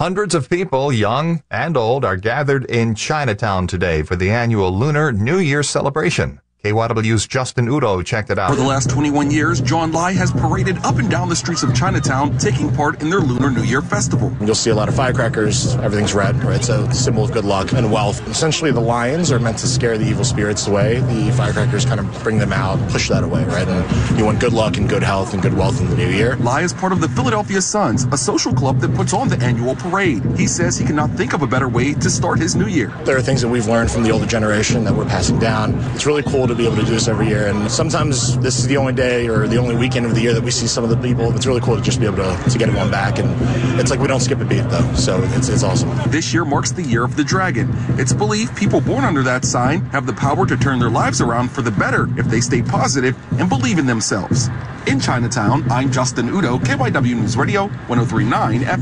Hundreds of people, young and old, are gathered in Chinatown today for the annual Lunar New Year celebration. KYW's Justin Udo checked it out. For the last 21 years, John Lai has paraded up and down the streets of Chinatown, taking part in their Lunar New Year festival. You'll see a lot of firecrackers. Everything's red, right? It's a symbol of good luck and wealth. Essentially, the lions are meant to scare the evil spirits away. The firecrackers kind of bring them out, push that away, right? And you want good luck and good health and good wealth in the new year. Lai is part of the Philadelphia Suns, a social club that puts on the annual parade. He says he cannot think of a better way to start his new year. There are things that we've learned from the older generation that we're passing down. It's really cool to be able to do this every year. And sometimes this is the only day or the only weekend of the year that we see some of the people. It's really cool to just be able to, to get one back. And it's like we don't skip a beat, though. So it's, it's awesome. This year marks the year of the dragon. It's believed people born under that sign have the power to turn their lives around for the better if they stay positive and believe in themselves. In Chinatown, I'm Justin Udo, KYW News Radio, 1039 FM.